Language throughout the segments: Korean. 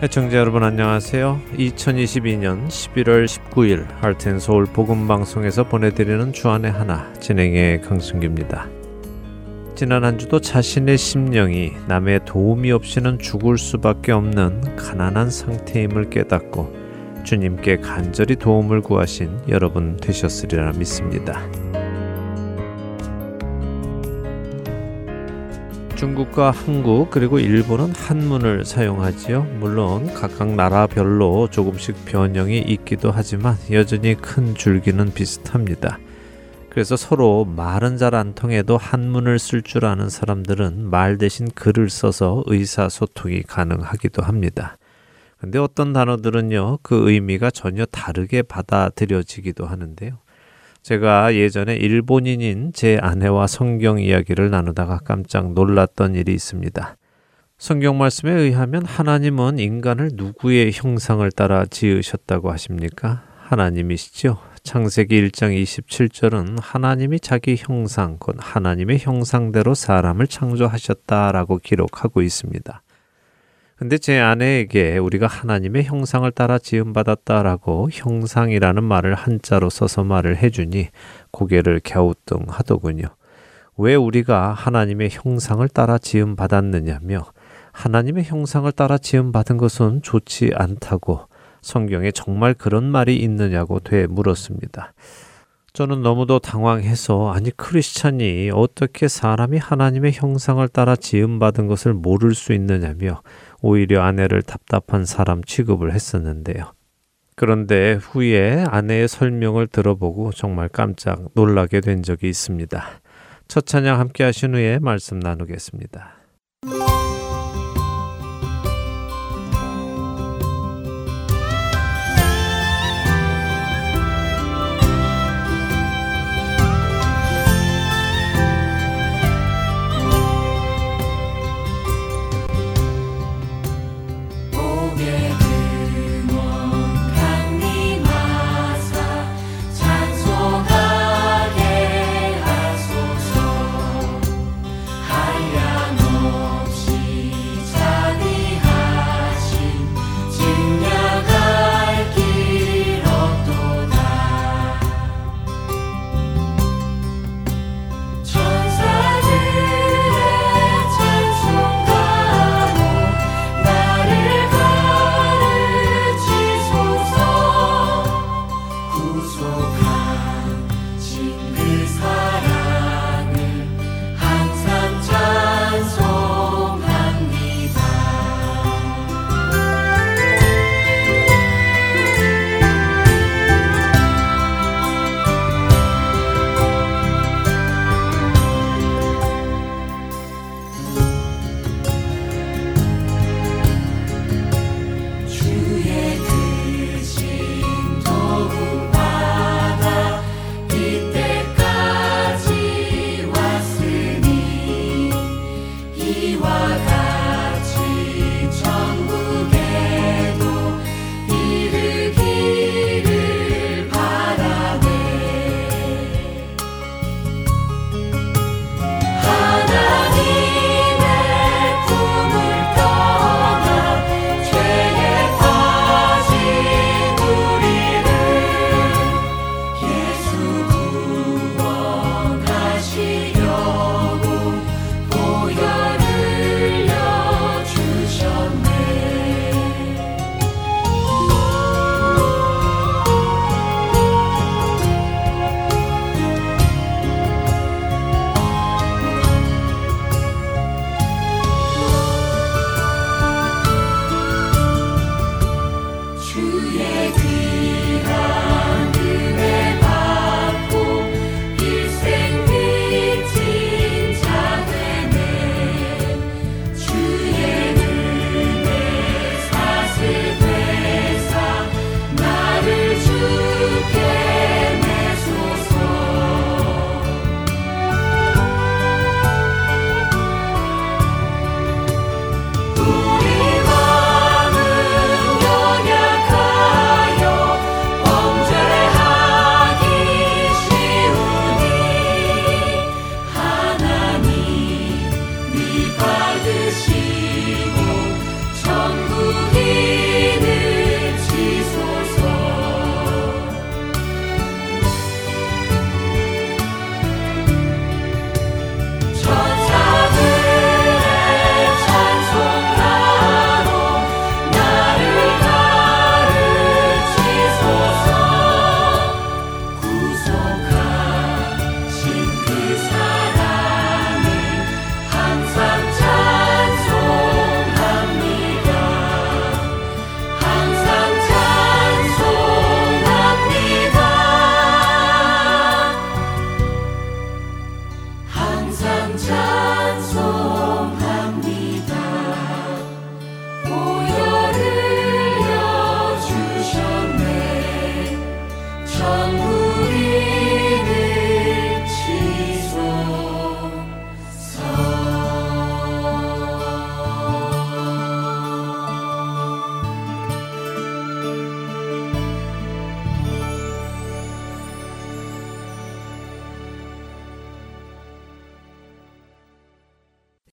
애청자 여러분 안녕하세요. 2022년 11월 19일 할텐 서울 복음 방송에서 보내드리는 주안의 하나 진행의 강승규입니다. 지난 한 주도 자신의 심령이 남의 도움이 없이는 죽을 수밖에 없는 가난한 상태임을 깨닫고 주님께 간절히 도움을 구하신 여러분 되셨으리라 믿습니다. 중국과 한국 그리고 일본은 한문을 사용하지요. 물론 각각 나라별로 조금씩 변형이 있기도 하지만 여전히 큰 줄기는 비슷합니다. 그래서 서로 말은 잘 안 통해도 한문을 쓸 줄 아는 사람들은 말 대신 글을 써서 의사소통이 가능하기도 합니다. 근데 어떤 단어들은요, 그 의미가 전혀 다르게 받아들여지기도 하는데요. 제가 예전에 일본인인 제 아내와 성경 이야기를 나누다가 깜짝 놀랐던 일이 있습니다. 성경 말씀에 의하면 하나님은 인간을 누구의 형상을 따라 지으셨다고 하십니까? 하나님이시죠. 창세기 1장 27절은 하나님이 자기 형상, 곧 하나님의 형상대로 사람을 창조하셨다라고 기록하고 있습니다. 근데 제 아내에게 우리가 하나님의 형상을 따라 지음받았다라고 형상이라는 말을 한자로 써서 말을 해주니 고개를 갸우뚱 하더군요. 왜 우리가 하나님의 형상을 따라 지음받았느냐며 하나님의 형상을 따라 지음받은 것은 좋지 않다고 성경에 정말 그런 말이 있느냐고 되 물었습니다. 저는 너무도 당황해서 아니 크리스찬이 어떻게 사람이 하나님의 형상을 따라 지음받은 것을 모를 수 있느냐며 오히려 아내를 답답한 사람 취급을 했었는데요. 그런데 후에 아내의 설명을 들어보고 정말 깜짝 놀라게 된 적이 있습니다. 첫 찬양 함께 하신 후에 말씀 나누겠습니다.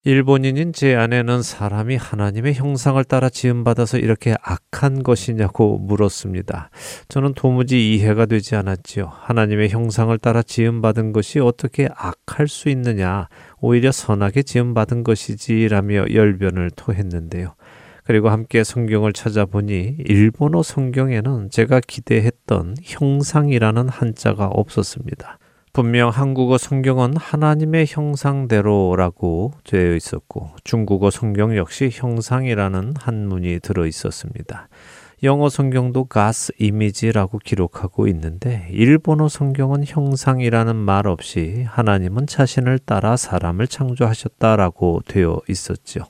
일본인인 제 아내는 사람이 하나님의 형상을 따라 지음받아서 이렇게 악한 것이냐고 물었습니다. 저는 도무지 이해가 되지 않았지요. 하나님의 형상을 따라 지음받은 것이 어떻게 악할 수 있느냐, 오히려 선하게 지음받은 것이지라며 열변을 토했는데요. 그리고 함께 성경을 찾아보니 일본어 성경에는 제가 기대했던 형상이라는 한자가 없었습니다. 분명 한국어 성경은 하나님의 형상대로라고 되어 있었고 중국어 성경 역시 형상이라는 한문이 들어 있었습니다. 영어 성경도 가스 이미지라고 기록하고 있는데 일본어 성경은 형상이라는 말 없이 하나님은 자신을 따라 사람을 창조하셨다라고 되어 있었죠.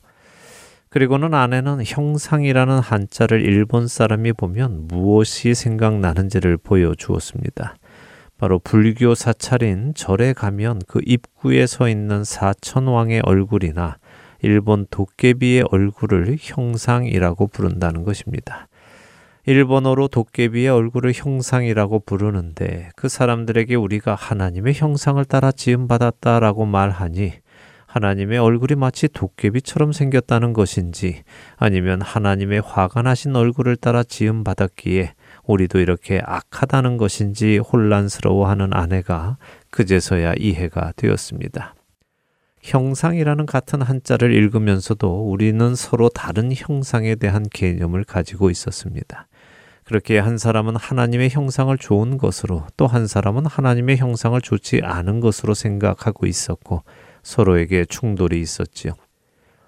그리고는 아내는 형상이라는 한자를 일본 사람이 보면 무엇이 생각나는지를 보여주었습니다. 바로 불교 사찰인 절에 가면 그 입구에 서 있는 사천왕의 얼굴이나 일본 도깨비의 얼굴을 형상이라고 부른다는 것입니다. 일본어로 도깨비의 얼굴을 형상이라고 부르는데 그 사람들에게 우리가 하나님의 형상을 따라 지음받았다라고 말하니 하나님의 얼굴이 마치 도깨비처럼 생겼다는 것인지 아니면 하나님의 화가 나신 얼굴을 따라 지음받았기에 우리도 이렇게 악하다는 것인지 혼란스러워하는 아내가 그제서야 이해가 되었습니다. 형상이라는 같은 한자를 읽으면서도 우리는 서로 다른 형상에 대한 개념을 가지고 있었습니다. 그렇게 한 사람은 하나님의 형상을 좋은 것으로 또 한 사람은 하나님의 형상을 좋지 않은 것으로 생각하고 있었고 서로에게 충돌이 있었지요.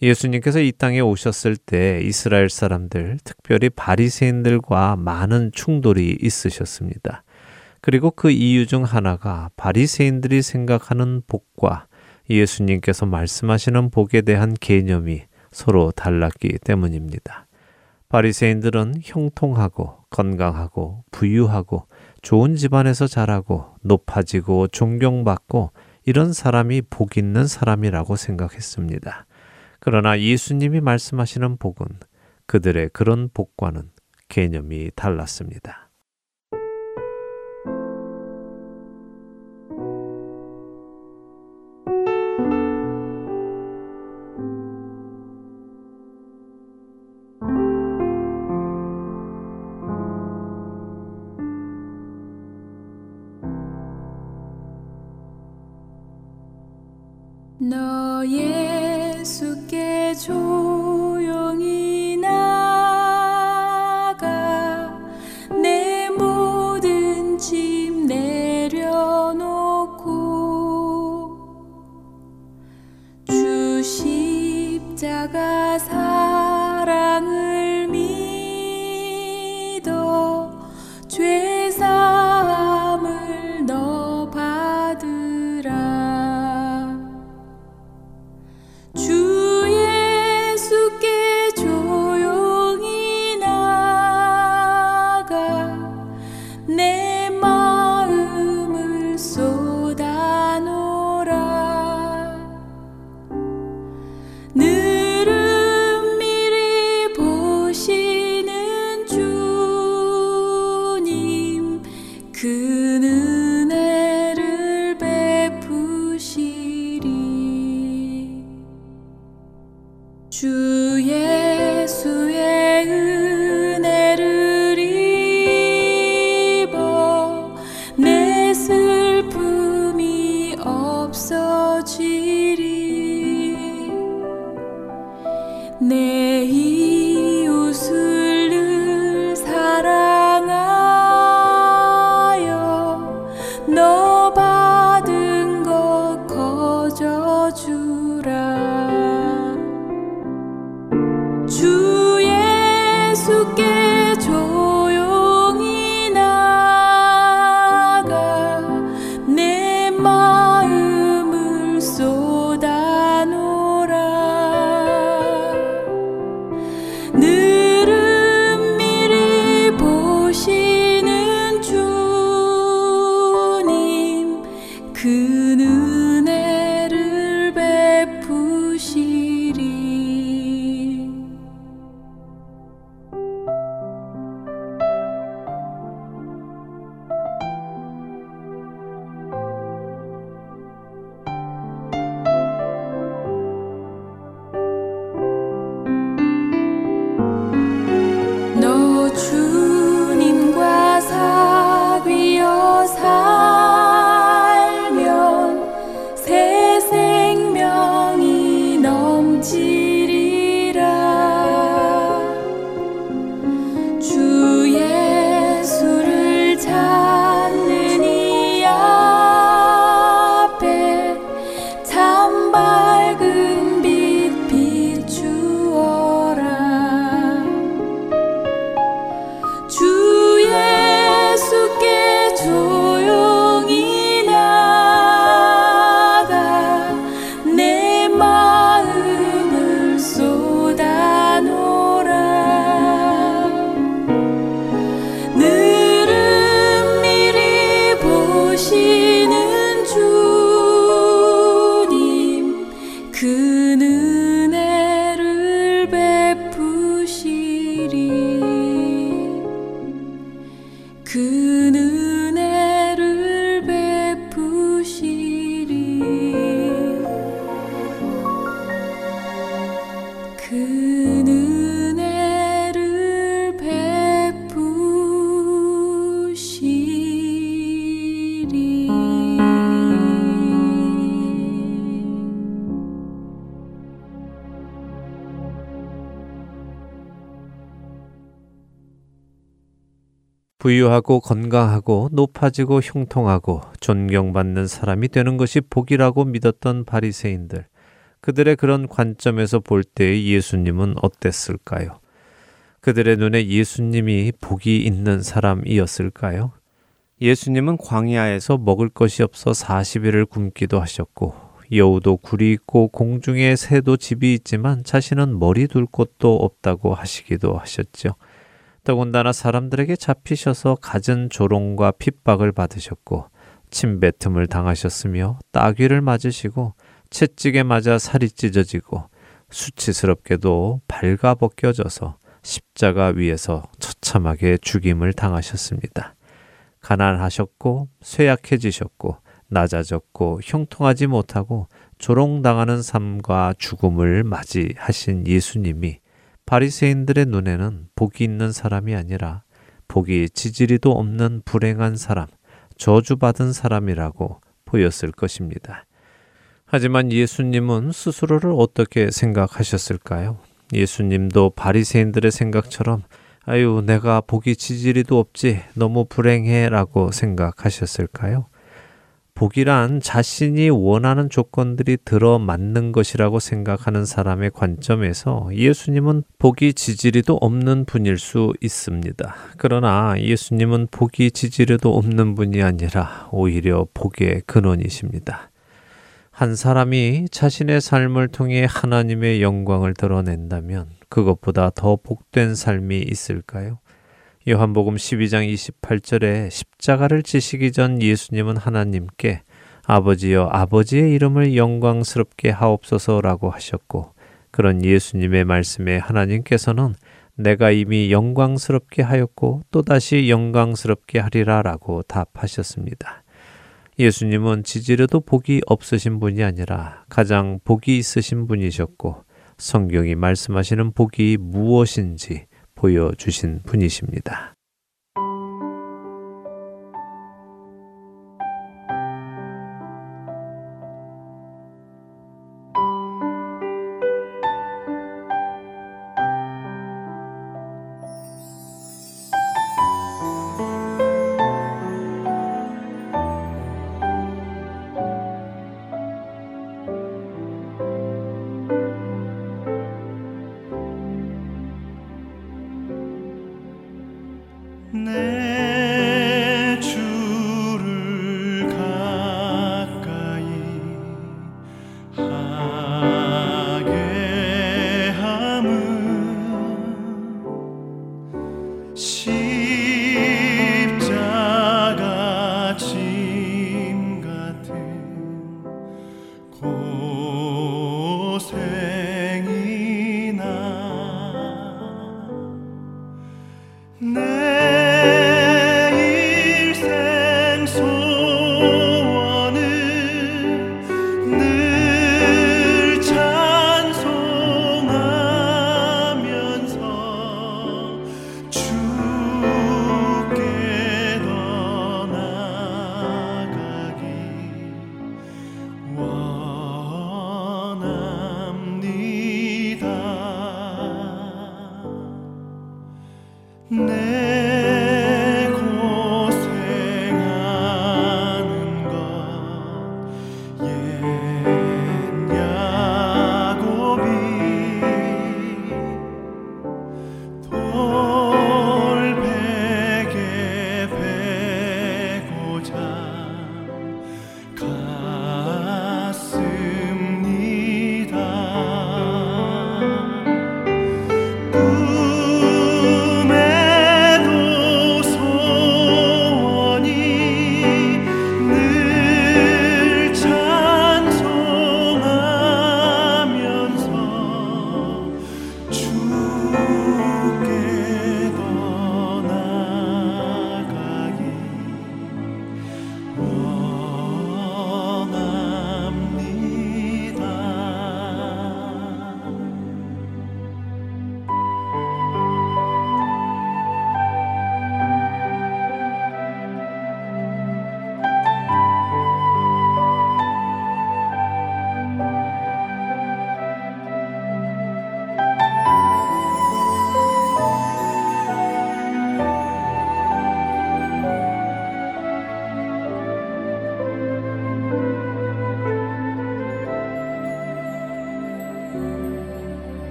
예수님께서 이 땅에 오셨을 때 이스라엘 사람들, 특별히 바리새인들과 많은 충돌이 있으셨습니다. 그리고 그 이유 중 하나가 바리새인들이 생각하는 복과 예수님께서 말씀하시는 복에 대한 개념이 서로 달랐기 때문입니다. 바리새인들은 형통하고 건강하고 부유하고 좋은 집안에서 자라고 높아지고 존경받고 이런 사람이 복 있는 사람이라고 생각했습니다. 그러나 예수님이 말씀하시는 복은 그들의 그런 복과는 개념이 달랐습니다. ne lady. 부유하고 건강하고 높아지고 형통하고 존경받는 사람이 되는 것이 복이라고 믿었던 바리새인들. 그들의 그런 관점에서 볼 때 예수님은 어땠을까요? 그들의 눈에 예수님이 복이 있는 사람이었을까요? 예수님은 광야에서 먹을 것이 없어 40일을 굶기도 하셨고 여우도 굴이 있고 공중에 새도 집이 있지만 자신은 머리 둘 곳도 없다고 하시기도 하셨죠. 더군다나 사람들에게 잡히셔서 갖은 조롱과 핍박을 받으셨고 침뱉음을 당하셨으며 따귀를 맞으시고 채찍에 맞아 살이 찢어지고 수치스럽게도 발가벗겨져서 십자가 위에서 처참하게 죽임을 당하셨습니다. 가난하셨고 쇠약해지셨고 낮아졌고 형통하지 못하고 조롱당하는 삶과 죽음을 맞이하신 예수님이 바리새인들의 눈에는 복이 있는 사람이 아니라 복이 지지리도 없는 불행한 사람, 저주받은 사람이라고 보였을 것입니다. 하지만 예수님은 스스로를 어떻게 생각하셨을까요? 예수님도 바리새인들의 생각처럼 아유 내가 복이 지지리도 없지 너무 불행해라고 생각하셨을까요? 복이란 자신이 원하는 조건들이 들어맞는 것이라고 생각하는 사람의 관점에서 예수님은 복이 지지리도 없는 분일 수 있습니다. 그러나 예수님은 복이 지지리도 없는 분이 아니라 오히려 복의 근원이십니다. 한 사람이 자신의 삶을 통해 하나님의 영광을 드러낸다면 그것보다 더 복된 삶이 있을까요? 요한복음 12장 28절에 십자가를 지시기 전 예수님은 하나님께 아버지여 아버지의 이름을 영광스럽게 하옵소서라고 하셨고 그런 예수님의 말씀에 하나님께서는 내가 이미 영광스럽게 하였고 또다시 영광스럽게 하리라라고 답하셨습니다. 예수님은 지지려도 복이 없으신 분이 아니라 가장 복이 있으신 분이셨고 성경이 말씀하시는 복이 무엇인지 보여주신 분이십니다.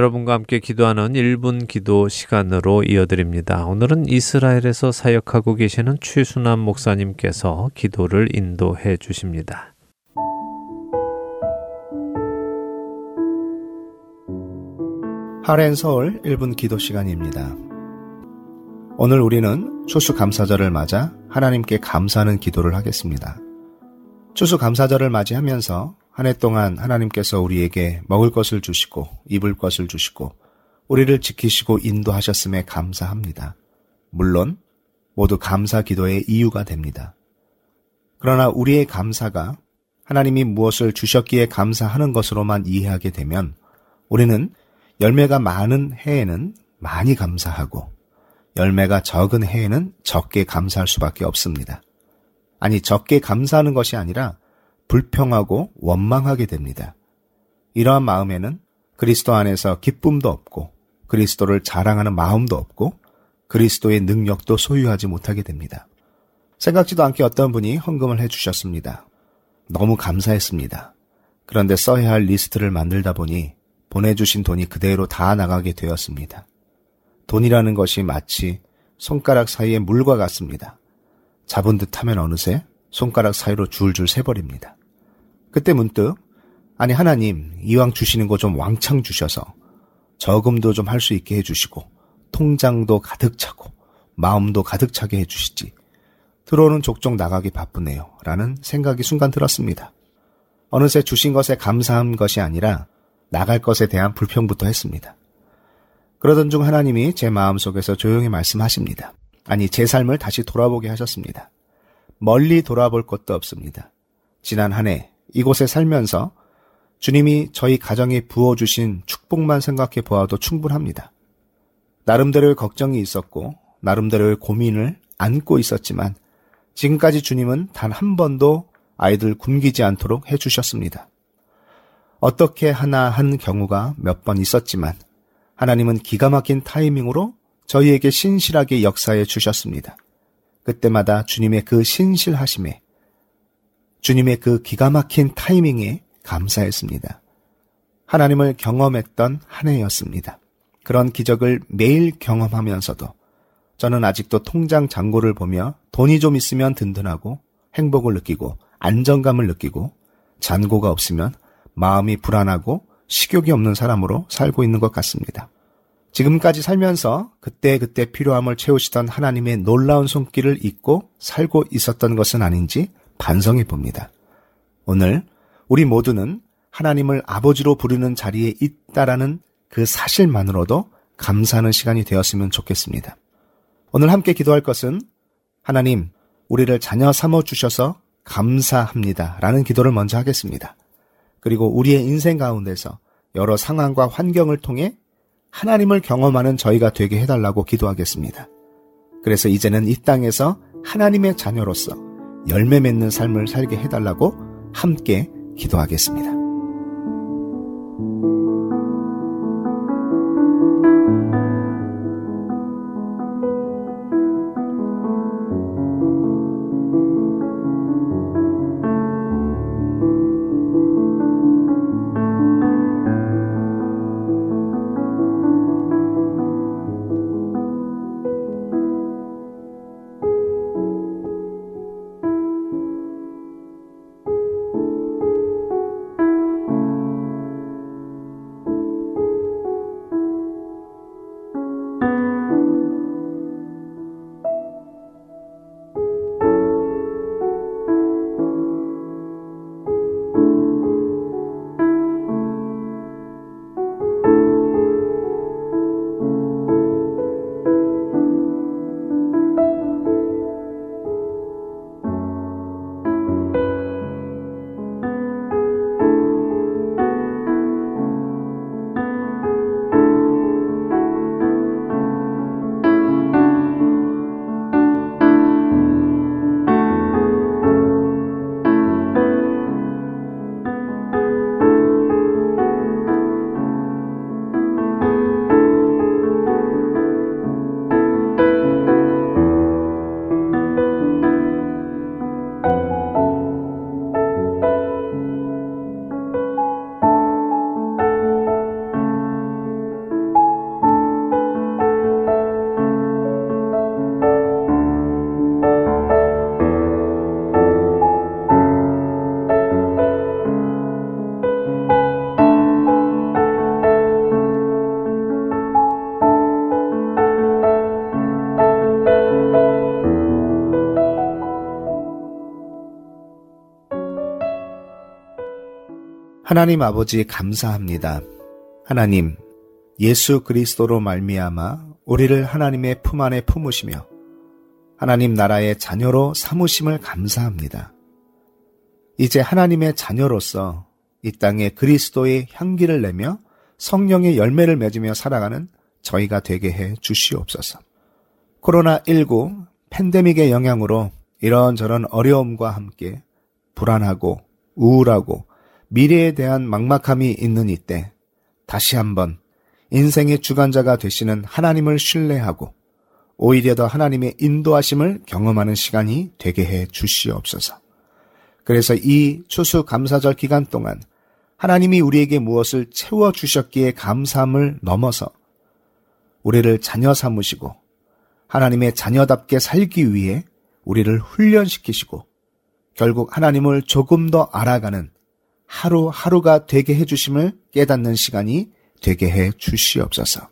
여러분과 함께 기도하는 1분 기도 시간으로 이어드립니다. 오늘은 이스라엘에서 사역하고 계시는 최순남 목사님께서 기도를 인도해 주십니다. 하렌 서울 1분 기도 시간입니다. 오늘 우리는 추수감사절을 맞아 하나님께 감사하는 기도를 하겠습니다. 추수감사절을 맞이하면서 한 해 동안 하나님께서 우리에게 먹을 것을 주시고 입을 것을 주시고 우리를 지키시고 인도하셨음에 감사합니다. 물론 모두 감사 기도의 이유가 됩니다. 그러나 우리의 감사가 하나님이 무엇을 주셨기에 감사하는 것으로만 이해하게 되면 우리는 열매가 많은 해에는 많이 감사하고 열매가 적은 해에는 적게 감사할 수밖에 없습니다. 아니, 적게 감사하는 것이 아니라 불평하고 원망하게 됩니다. 이러한 마음에는 그리스도 안에서 기쁨도 없고 그리스도를 자랑하는 마음도 없고 그리스도의 능력도 소유하지 못하게 됩니다. 생각지도 않게 어떤 분이 헌금을 해주셨습니다. 너무 감사했습니다. 그런데 써야 할 리스트를 만들다 보니 보내주신 돈이 그대로 다 나가게 되었습니다. 돈이라는 것이 마치 손가락 사이의 물과 같습니다. 잡은 듯 하면 어느새 손가락 사이로 줄줄 새버립니다. 그때 문득 아니 하나님 이왕 주시는 거 좀 왕창 주셔서 저금도 좀 할 수 있게 해주시고 통장도 가득 차고 마음도 가득 차게 해주시지 들어오는 족족 나가기 바쁘네요 라는 생각이 순간 들었습니다. 어느새 주신 것에 감사한 것이 아니라 나갈 것에 대한 불평부터 했습니다. 그러던 중 하나님이 제 마음속에서 조용히 말씀하십니다. 아니 제 삶을 다시 돌아보게 하셨습니다. 멀리 돌아볼 것도 없습니다. 지난 한 해 이곳에 살면서 주님이 저희 가정에 부어주신 축복만 생각해 보아도 충분합니다. 나름대로의 걱정이 있었고, 나름대로의 고민을 안고 있었지만, 지금까지 주님은 단 한 번도 아이들 굶기지 않도록 해주셨습니다. 어떻게 하나 한 경우가 몇 번 있었지만, 하나님은 기가 막힌 타이밍으로 저희에게 신실하게 역사해 주셨습니다. 그때마다 주님의 그 신실하심에 주님의 그 기가 막힌 타이밍에 감사했습니다. 하나님을 경험했던 한 해였습니다. 그런 기적을 매일 경험하면서도 저는 아직도 통장 잔고를 보며 돈이 좀 있으면 든든하고 행복을 느끼고 안정감을 느끼고 잔고가 없으면 마음이 불안하고 식욕이 없는 사람으로 살고 있는 것 같습니다. 지금까지 살면서 그때그때 필요함을 채우시던 하나님의 놀라운 손길을 잊고 살고 있었던 것은 아닌지 반성해 봅니다. 오늘 우리 모두는 하나님을 아버지로 부르는 자리에 있다라는 그 사실만으로도 감사하는 시간이 되었으면 좋겠습니다. 오늘 함께 기도할 것은 하나님, 우리를 자녀 삼어 주셔서 감사합니다. 라는 기도를 먼저 하겠습니다. 그리고 우리의 인생 가운데서 여러 상황과 환경을 통해 하나님을 경험하는 저희가 되게 해달라고 기도하겠습니다. 그래서 이제는 이 땅에서 하나님의 자녀로서 열매 맺는 삶을 살게 해달라고 함께 기도하겠습니다. 하나님 아버지 감사합니다. 하나님, 예수 그리스도로 말미암아 우리를 하나님의 품 안에 품으시며 하나님 나라의 자녀로 삼으심을 감사합니다. 이제 하나님의 자녀로서 이 땅에 그리스도의 향기를 내며 성령의 열매를 맺으며 살아가는 저희가 되게 해 주시옵소서. 코로나19 팬데믹의 영향으로 이런저런 어려움과 함께 불안하고 우울하고 미래에 대한 막막함이 있는 이때 다시 한번 인생의 주관자가 되시는 하나님을 신뢰하고 오히려 더 하나님의 인도하심을 경험하는 시간이 되게 해 주시옵소서. 그래서 이 추수 감사절 기간 동안 하나님이 우리에게 무엇을 채워 주셨기에 감사함을 넘어서 우리를 자녀 삼으시고 하나님의 자녀답게 살기 위해 우리를 훈련시키시고 결국 하나님을 조금 더 알아가는 하루하루가 되게 해주심을 깨닫는 시간이 되게 해 주시옵소서.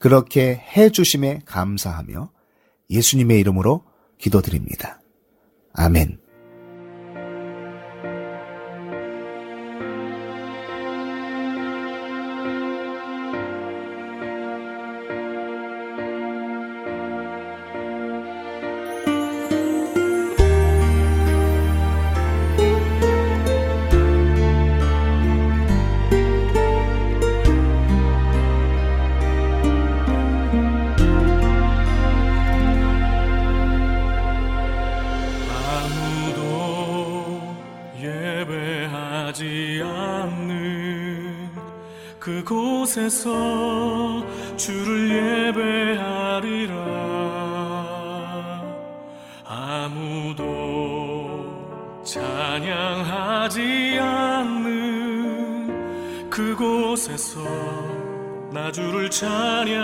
그렇게 해 주심에 감사하며 예수님의 이름으로 기도드립니다. 아멘. 그곳에서 주를 예배하리라. 아무도 찬양하지 않는 그곳에서 나 주를 찬양하리라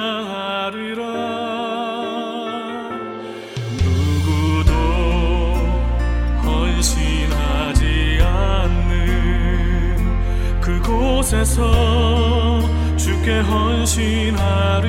곳에서 주께 헌신하리라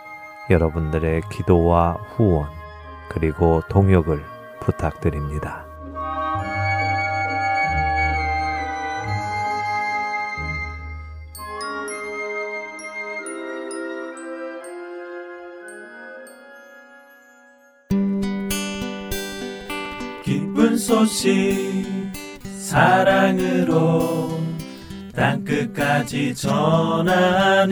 여러분들의 기도와 후원 그리고 동역을 부탁드립니다. 기쁜 소식 사랑으로 땅끝까지 전하는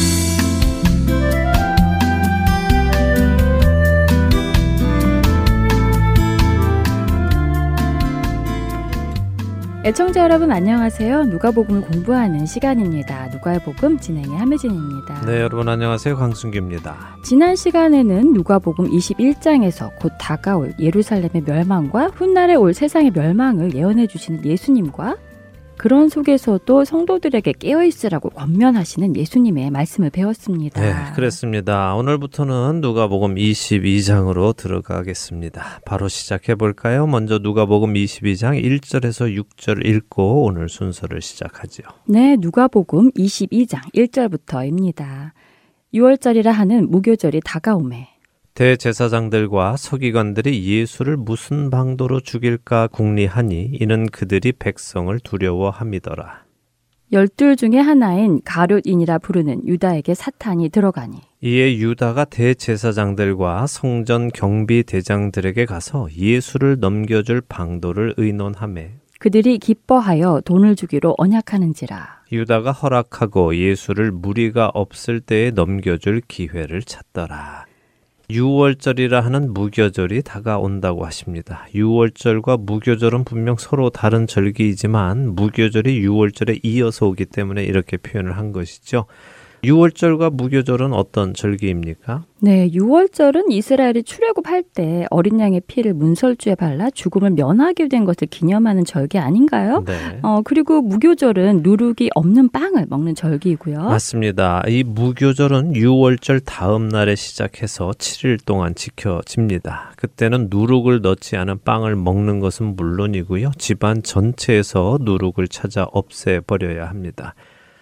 애청자 여러분 안녕하세요. 누가복음을 공부하는 시간입니다. 누가의 복음 진행의 함혜진입니다. 네, 여러분 안녕하세요. 강순기입니다. 지난 시간에는 누가복음 21장에서 곧 다가올 예루살렘의 멸망과 훗날에 올 세상의 멸망을 예언해 주시는 예수님과 그런 속에서도 성도들에게 깨어 있으라고 권면하시는 예수님의 말씀을 배웠습니다. 네, 그렇습니다. 오늘부터는 누가복음 22장으로 들어가겠습니다. 바로 시작해 볼까요? 먼저 누가복음 22장 1절에서 6절 읽고 오늘 순서를 시작하죠. 네, 누가복음 22장 1절부터입니다. 6월절이라 하는 무교절이 다가오매 대제사장들과 서기관들이 예수를 무슨 방도로 죽일까 궁리하니 이는 그들이 백성을 두려워함이더라. 열둘 중에 하나인 가룟인이라 부르는 유다에게 사탄이 들어가니 이에 유다가 대제사장들과 성전 경비 대장들에게 가서 예수를 넘겨줄 방도를 의논하매 그들이 기뻐하여 돈을 주기로 언약하는지라 유다가 허락하고 예수를 무리가 없을 때에 넘겨줄 기회를 찾더라. 6월절이라 하는 무교절이 다가온다고 하십니다. 6월절과 무교절은 분명 서로 다른 절기이지만 무교절이 6월절에 이어서 오기 때문에 이렇게 표현을 한 것이죠. 6월절과 무교절은 어떤 절기입니까? 네, 6월절은 이스라엘이 출애굽할 때 어린 양의 피를 문설주에 발라 죽음을 면하게 된 것을 기념하는 절기 아닌가요? 네. 어, 그리고 무교절은 누룩이 없는 빵을 먹는 절기이고요. 맞습니다. 이 무교절은 6월절 다음 날에 시작해서 7일 동안 지켜집니다. 그때는 누룩을 넣지 않은 빵을 먹는 것은 물론이고요. 집안 전체에서 누룩을 찾아 없애버려야 합니다.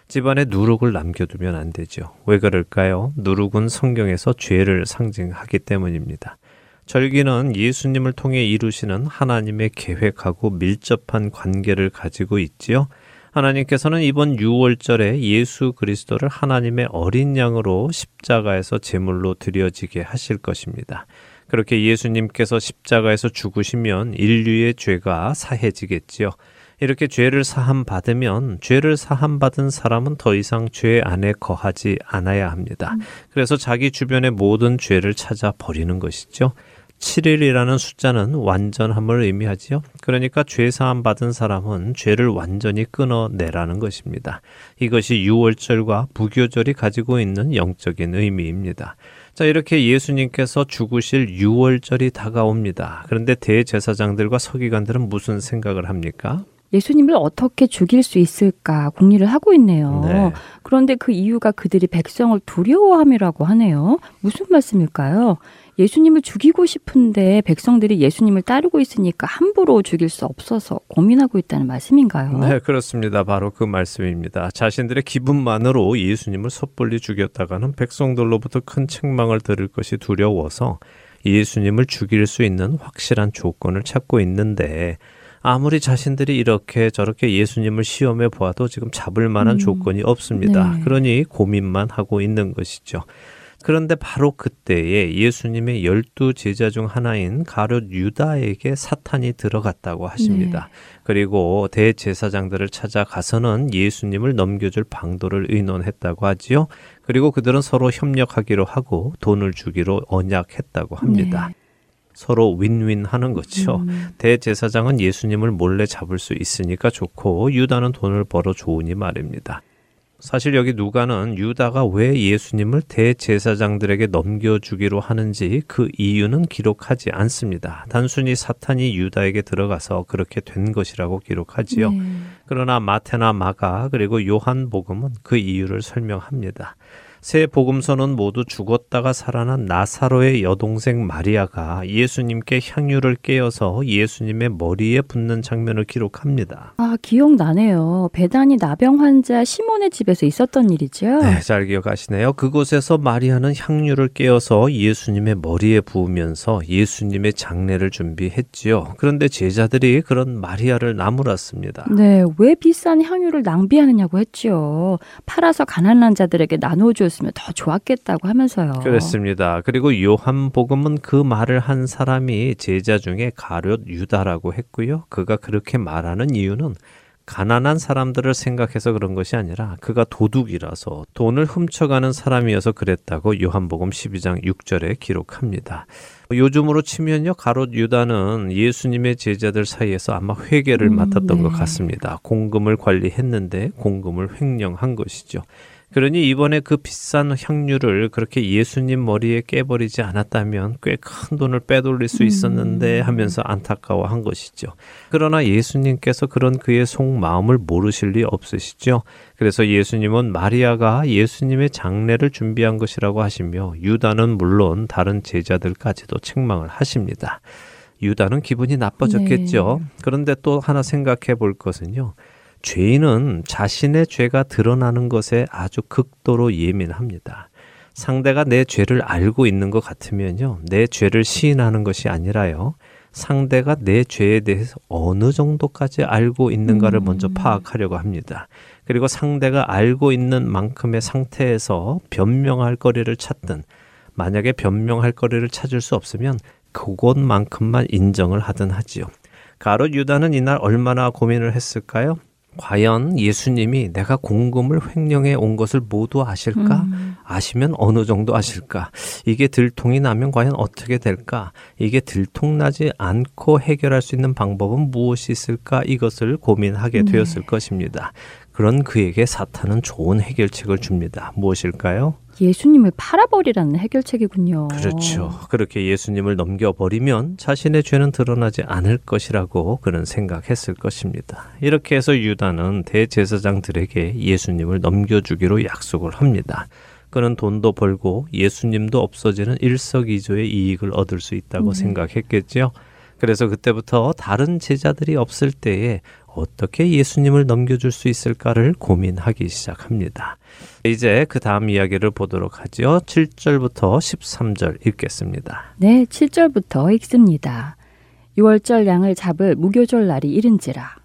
집안에 누룩을 남겨두면 안 되죠. 왜 그럴까요? 누룩은 성경에서 죄를 상징하기 때문입니다. 절기는 예수님을 통해 이루시는 하나님의 계획하고 밀접한 관계를 가지고 있지요. 하나님께서는 이번 6월절에 예수 그리스도를 하나님의 어린 양으로 십자가에서 제물로 드려지게 하실 것입니다. 그렇게 예수님께서 십자가에서 죽으시면 인류의 죄가 사해지겠지요. 이렇게 죄를 사함 받으면 죄를 사함 받은 사람은 더 이상 죄 안에 거하지 않아야 합니다. 음. 그래서 자기 주변의 모든 죄를 찾아 버리는 것이죠. 7일이라는 숫자는 완전함을 의미하지요. 그러니까 죄 사함 받은 사람은 죄를 완전히 끊어내라는 것입니다. 이것이 6월절과 무교절이 가지고 있는 영적인 의미입니다. 자, 이렇게 예수님께서 죽으실 6월절이 다가옵니다. 그런데 대제사장들과 서기관들은 무슨 생각을 합니까? 예수님을 어떻게 죽일 수 있을까 궁리를 하고 있네요. 네. 그런데 그 이유가 그들이 백성을 두려워함이라고 하네요. 무슨 말씀일까요? 예수님을 죽이고 싶은데 백성들이 예수님을 따르고 있으니까 함부로 죽일 수 없어서 고민하고 있다는 말씀인가요? 네, 그렇습니다. 바로 그 말씀입니다. 자신들의 기분만으로 예수님을 섣불리 죽였다가는 백성들로부터 큰 책망을 들을 것이 두려워서 예수님을 죽일 수 있는 확실한 조건을 찾고 있는데 아무리 자신들이 이렇게 저렇게 예수님을 시험해 보아도 지금 잡을 만한 음. 조건이 없습니다. 네. 그러니 고민만 하고 있는 것이죠. 그런데 바로 그때에 예수님의 열두 제자 중 하나인 가룟 유다에게 사탄이 들어갔다고 하십니다. 네. 그리고 대제사장들을 찾아가서는 예수님을 넘겨줄 방도를 의논했다고 하지요. 그리고 그들은 서로 협력하기로 하고 돈을 주기로 언약했다고 합니다. 네. 서로 윈윈 하는 거죠. 음. 대제사장은 예수님을 몰래 잡을 수 있으니까 좋고 유다는 돈을 벌어 좋으니 말입니다. 사실 여기 누가는 유다가 왜 예수님을 대제사장들에게 넘겨주기로 하는지 그 이유는 기록하지 않습니다. 단순히 사탄이 유다에게 들어가서 그렇게 된 것이라고 기록하지요. 네. 그러나 마테나 마가 그리고 요한복음은 그 이유를 설명합니다. 세 복음서는 모두 죽었다가 살아난 나사로의 여동생 마리아가 예수님께 향유를 깨어서 예수님의 머리에 붓는 장면을 기록합니다. 아, 기억나네요. 배단이 나병 환자 시몬의 집에서 있었던 일이죠. 네, 잘 기억하시네요. 그곳에서 마리아는 향유를 깨어서 예수님의 머리에 부으면서 예수님의 장례를 준비했지요. 그런데 제자들이 그런 마리아를 나무랐습니다. 네, 왜 비싼 향유를 낭비하느냐고 했지요. 팔아서 가난한 자들에게 나눠줘 줬으면 더 좋았겠다고 하면서요. 그렇습니다. 그리고 요한복음은 그 말을 한 사람이 제자 중에 가룟 유다라고 했고요. 그가 그렇게 말하는 이유는 가난한 사람들을 생각해서 그런 것이 아니라 그가 도둑이라서 돈을 훔쳐가는 사람이어서 그랬다고 요한복음 12장 6절에 기록합니다. 요즘으로 치면요, 가롯 유다는 예수님의 제자들 사이에서 아마 회계를 음, 맡았던 네. 것 같습니다. 공금을 관리했는데 공금을 횡령한 것이죠. 그러니 이번에 그 비싼 향유를 그렇게 예수님 머리에 깨버리지 않았다면 꽤 큰 돈을 빼돌릴 수 있었는데 음. 하면서 안타까워한 것이죠. 그러나 예수님께서 그런 그의 속마음을 모르실 리 없으시죠. 그래서 예수님은 마리아가 예수님의 장례를 준비한 것이라고 하시며 유다는 물론 다른 제자들까지도 책망을 하십니다. 유다는 기분이 나빠졌겠죠. 네. 그런데 또 하나 생각해 볼 것은요. 죄인은 자신의 죄가 드러나는 것에 아주 극도로 예민합니다. 상대가 내 죄를 알고 있는 것 같으면요. 내 죄를 시인하는 것이 아니라요. 상대가 내 죄에 대해서 어느 정도까지 알고 있는가를 음. 먼저 파악하려고 합니다. 그리고 상대가 알고 있는 만큼의 상태에서 변명할 거리를 찾든 만약에 변명할 거리를 찾을 수 없으면 그것만큼만 인정을 하든 하지요. 가롯 유다는 이날 얼마나 고민을 했을까요? 과연 예수님이 내가 공금을 횡령해 온 것을 모두 아실까? 음. 아시면 어느 정도 아실까? 이게 들통이 나면 과연 어떻게 될까? 이게 들통나지 않고 해결할 수 있는 방법은 무엇이 있을까? 이것을 고민하게 네. 되었을 네. 것입니다. 그런 그에게 사탄은 좋은 해결책을 줍니다. 무엇일까요? 예수님을 팔아버리라는 해결책이군요. 그렇죠. 그렇게 예수님을 넘겨버리면 자신의 죄는 드러나지 않을 것이라고 그는 생각했을 것입니다. 이렇게 해서 유다는 대제사장들에게 예수님을 넘겨주기로 약속을 합니다. 그는 돈도 벌고 예수님도 없어지는 일석이조의 이익을 얻을 수 있다고 네. 생각했겠죠. 그래서 그때부터 다른 제자들이 없을 때에 어떻게 예수님을 넘겨줄 수 있을까를 고민하기 시작합니다. 이제 그 다음 이야기를 보도록 하죠. 7절부터 13절 읽겠습니다. 네, 7절부터 읽습니다. 6월절 양을 잡을 무교절 날이 이른지라.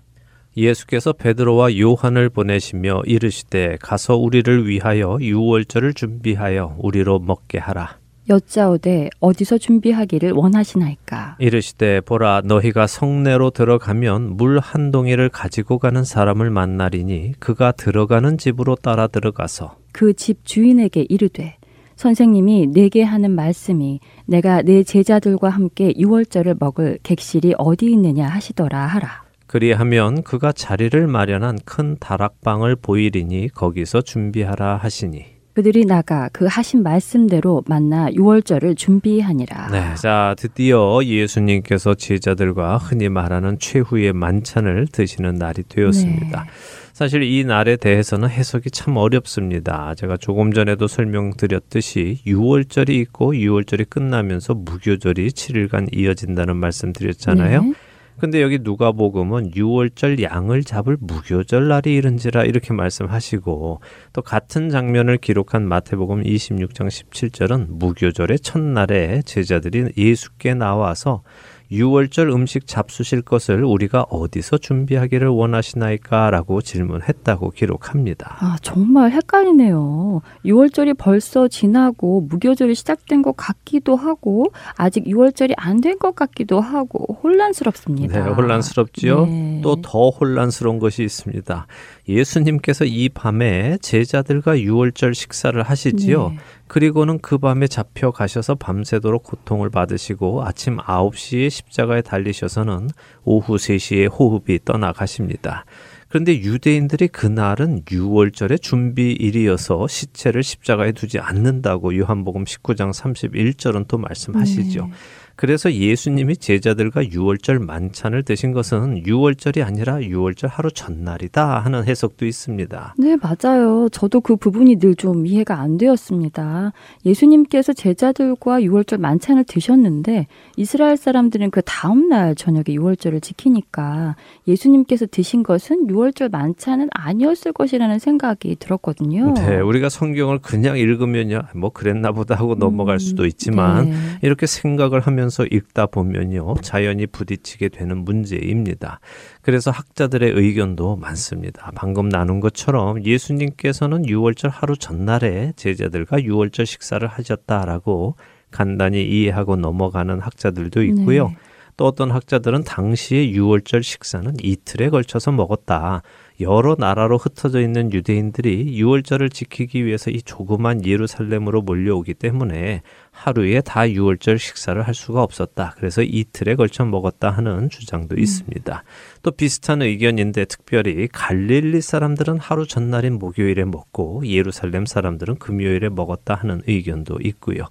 예수께서 베드로와 요한을 보내시며 이르시되 가서 우리를 위하여 유월절을 준비하여 우리로 먹게 하라. 여짜오되 어디서 준비하기를 원하시나이까? 이르시되 보라 너희가 성내로 들어가면 물 한 동이를 가지고 가는 사람을 만나리니 그가 들어가는 집으로 따라 들어가서. 그 집 주인에게 이르되 선생님이 내게 하는 말씀이 내가 내 제자들과 함께 유월절을 먹을 객실이 어디 있느냐 하시더라 하라. 그리하면 그가 자리를 마련한 큰 다락방을 보이리니 거기서 준비하라 하시니 그들이 나가 그 하신 말씀대로 만나 유월절을 준비하니라. 네, 자 드디어 예수님께서 제자들과 흔히 말하는 최후의 만찬을 드시는 날이 되었습니다. 네. 사실 이 날에 대해서는 해석이 참 어렵습니다. 제가 조금 전에도 설명드렸듯이 6월절이 있고 6월절이 끝나면서 무교절이 7일간 이어진다는 말씀 드렸잖아요. 네. 근데 여기 누가복음은 6월절 양을 잡을 무교절 날이 이른지라 이렇게 말씀하시고 또 같은 장면을 기록한 마태복음 26장 17절은 무교절의 첫날에 제자들이 예수께 나와서 유월절 음식 잡수실 것을 우리가 어디서 준비하기를 원하시나이까? 라고 질문했다고 기록합니다. 아, 정말 헷갈리네요. 유월절이 벌써 지나고 무교절이 시작된 것 같기도 하고 아직 유월절이 안 된 것 같기도 하고 혼란스럽습니다. 네, 혼란스럽지요. 네. 또더 혼란스러운 것이 있습니다. 예수님께서 이 밤에 제자들과 유월절 식사를 하시지요. 네. 그리고는 그 밤에 잡혀 가셔서 밤새도록 고통을 받으시고 아침 9시에 십자가에 달리셔서는 오후 3시에 호흡이 떠나가십니다. 그런데 유대인들이 그날은 6월절의 준비일이어서 시체를 십자가에 두지 않는다고 요한복음 19장 31절은 또 말씀하시죠. 네. 그래서 예수님이 제자들과 유월절 만찬을 드신 것은 유월절이 아니라 유월절 하루 전날이다 하는 해석도 있습니다. 네, 맞아요. 저도 그 부분이 늘 좀 이해가 안 되었습니다. 예수님께서 제자들과 유월절 만찬을 드셨는데 이스라엘 사람들은 그 다음 날 저녁에 유월절을 지키니까 예수님께서 드신 것은 유월절 만찬은 아니었을 것이라는 생각이 들었거든요. 네, 우리가 성경을 그냥 읽으면요, 뭐 그랬나 보다 하고 넘어갈 음, 수도 있지만 네. 이렇게 생각을 하면 하면서 읽다 보면요. 자연히 부딪히게 되는 문제입니다. 그래서 학자들의 의견도 많습니다. 방금 나눈 것처럼 예수님께서는 6월절 하루 전날에 제자들과 6월절 식사를 하셨다라고 간단히 이해하고 넘어가는 학자들도 있고요. 네. 또 어떤 학자들은 당시의 6월절 식사는 이틀에 걸쳐서 먹었다. 여러 나라로 흩어져 있는 유대인들이 유월절을 지키기 위해서 이 조그만 예루살렘으로 몰려오기 때문에 하루에 다 유월절 식사를 할 수가 없었다. 그래서 이틀에 걸쳐 먹었다 하는 주장도 음. 있습니다. 또 비슷한 의견인데 특별히 갈릴리 사람들은 하루 전날인 목요일에 먹고 예루살렘 사람들은 금요일에 먹었다 하는 의견도 있고요.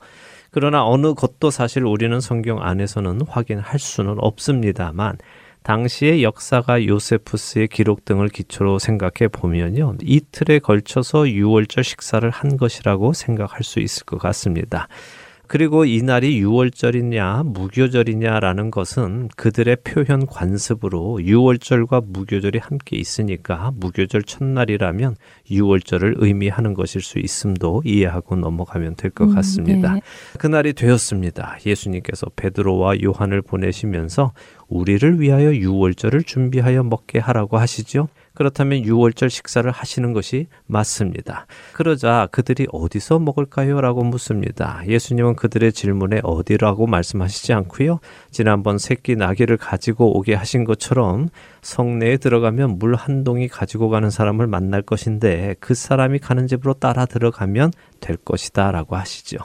그러나 어느 것도 사실 우리는 성경 안에서는 확인할 수는 없습니다만 당시의 역사가 요세푸스의 기록 등을 기초로 생각해 보면요. 이틀에 걸쳐서 6월절 식사를 한 것이라고 생각할 수 있을 것 같습니다. 그리고 이날이 6월절이냐 무교절이냐라는 것은 그들의 표현 관습으로 6월절과 무교절이 함께 있으니까 무교절 첫날이라면 6월절을 의미하는 것일 수 있음도 이해하고 넘어가면 될것 음, 같습니다. 음, 네. 그날이 되었습니다. 예수님께서 베드로와 요한을 보내시면서 우리를 위하여 6월절을 준비하여 먹게 하라고 하시죠. 그렇다면 6월절 식사를 하시는 것이 맞습니다. 그러자 그들이 어디서 먹을까요? 라고 묻습니다. 예수님은 그들의 질문에 어디라고 말씀하시지 않고요. 지난번 새끼 나귀를 가지고 오게 하신 것처럼 성내에 들어가면 물 한 동이 가지고 가는 사람을 만날 것인데 그 사람이 가는 집으로 따라 들어가면 될 것이다 라고 하시죠.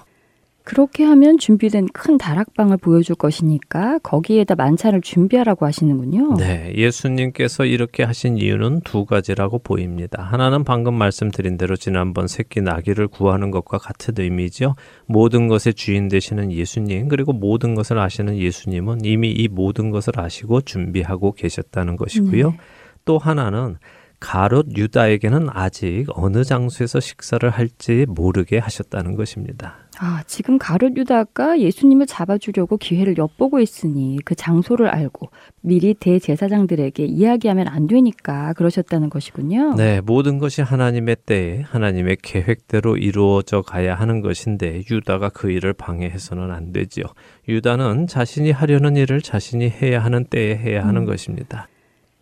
그렇게 하면 준비된 큰 다락방을 보여줄 것이니까 거기에다 만찬을 준비하라고 하시는군요. 네, 예수님께서 이렇게 하신 이유는 두 가지라고 보입니다. 하나는 방금 말씀드린 대로 지난번 새끼 나귀를 구하는 것과 같은 의미죠. 모든 것의 주인 되시는 예수님, 그리고 모든 것을 아시는 예수님은 이미 이 모든 것을 아시고 준비하고 계셨다는 것이고요. 네. 또 하나는 가롯 유다에게는 아직 어느 장소에서 식사를 할지 모르게 하셨다는 것입니다. 아, 지금 가룟 유다가 예수님을 잡아주려고 기회를 엿보고 있으니 그 장소를 알고 미리 대제사장들에게 이야기하면 안 되니까 그러셨다는 것이군요. 네, 모든 것이 하나님의 때에 하나님의 계획대로 이루어져 가야 하는 것인데 유다가 그 일을 방해해서는 안 되지요. 유다는 자신이 하려는 일을 자신이 해야 하는 때에 해야 하는 음. 것입니다.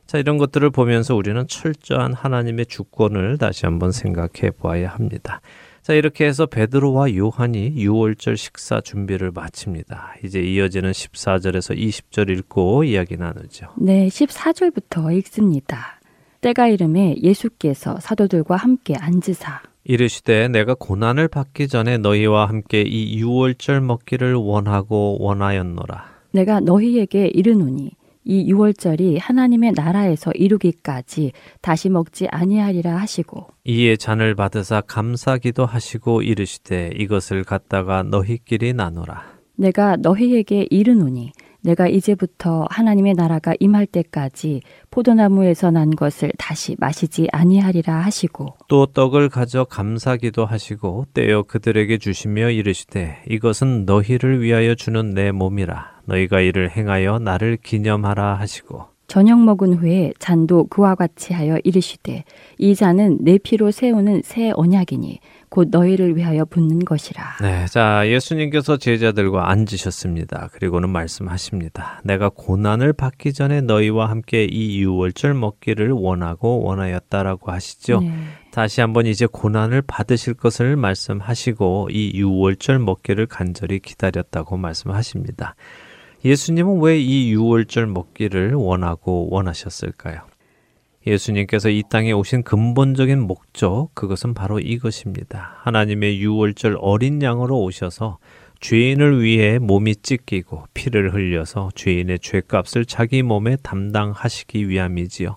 자, 이런 것들을 보면서 우리는 철저한 하나님의 주권을 다시 한번 생각해 보아야 합니다. 자, 이렇게 해서 베드로와 요한이 6월절 식사 준비를 마칩니다. 이제 이어지는 14절에서 20절 읽고 이야기 나누죠. 네, 14절부터 읽습니다. 때가 이름에 예수께서 사도들과 함께 앉으사 이르시되 내가 고난을 받기 전에 너희와 함께 이 6월절 먹기를 원하고 원하였노라. 내가 너희에게 이르노니 이 유월절이 하나님의 나라에서 이루기까지 다시 먹지 아니하리라 하시고 이에 잔을 받으사 감사기도 하시고 이르시되 이것을 갖다가 너희끼리 나누라. 내가 너희에게 이르노니 내가 이제부터 하나님의 나라가 임할 때까지 포도나무에서 난 것을 다시 마시지 아니하리라 하시고 또 떡을 가져 감사기도 하시고 떼어 그들에게 주시며 이르시되 이것은 너희를 위하여 주는 내 몸이라 너희가 이를 행하여 나를 기념하라 하시고 저녁 먹은 후에 잔도 그와 같이 하여 이르시되 이 잔은 내 피로 세우는 새 언약이니 곧 너희를 위하여 붓는 것이라. 네, 자 예수님께서 제자들과 앉으셨습니다. 그리고는 말씀하십니다. 내가 고난을 받기 전에 너희와 함께 이 유월절 먹기를 원하고 원하였다라고 하시죠. 네. 다시 한번 이제 고난을 받으실 것을 말씀하시고 이 유월절 먹기를 간절히 기다렸다고 말씀하십니다. 예수님은 왜 이 유월절 먹기를 원하고 원하셨을까요? 예수님께서 이 땅에 오신 근본적인 목적, 그것은 바로 이것입니다. 하나님의 유월절 어린 양으로 오셔서 죄인을 위해 몸이 찢기고 피를 흘려서 죄인의 죄값을 자기 몸에 담당하시기 위함이지요.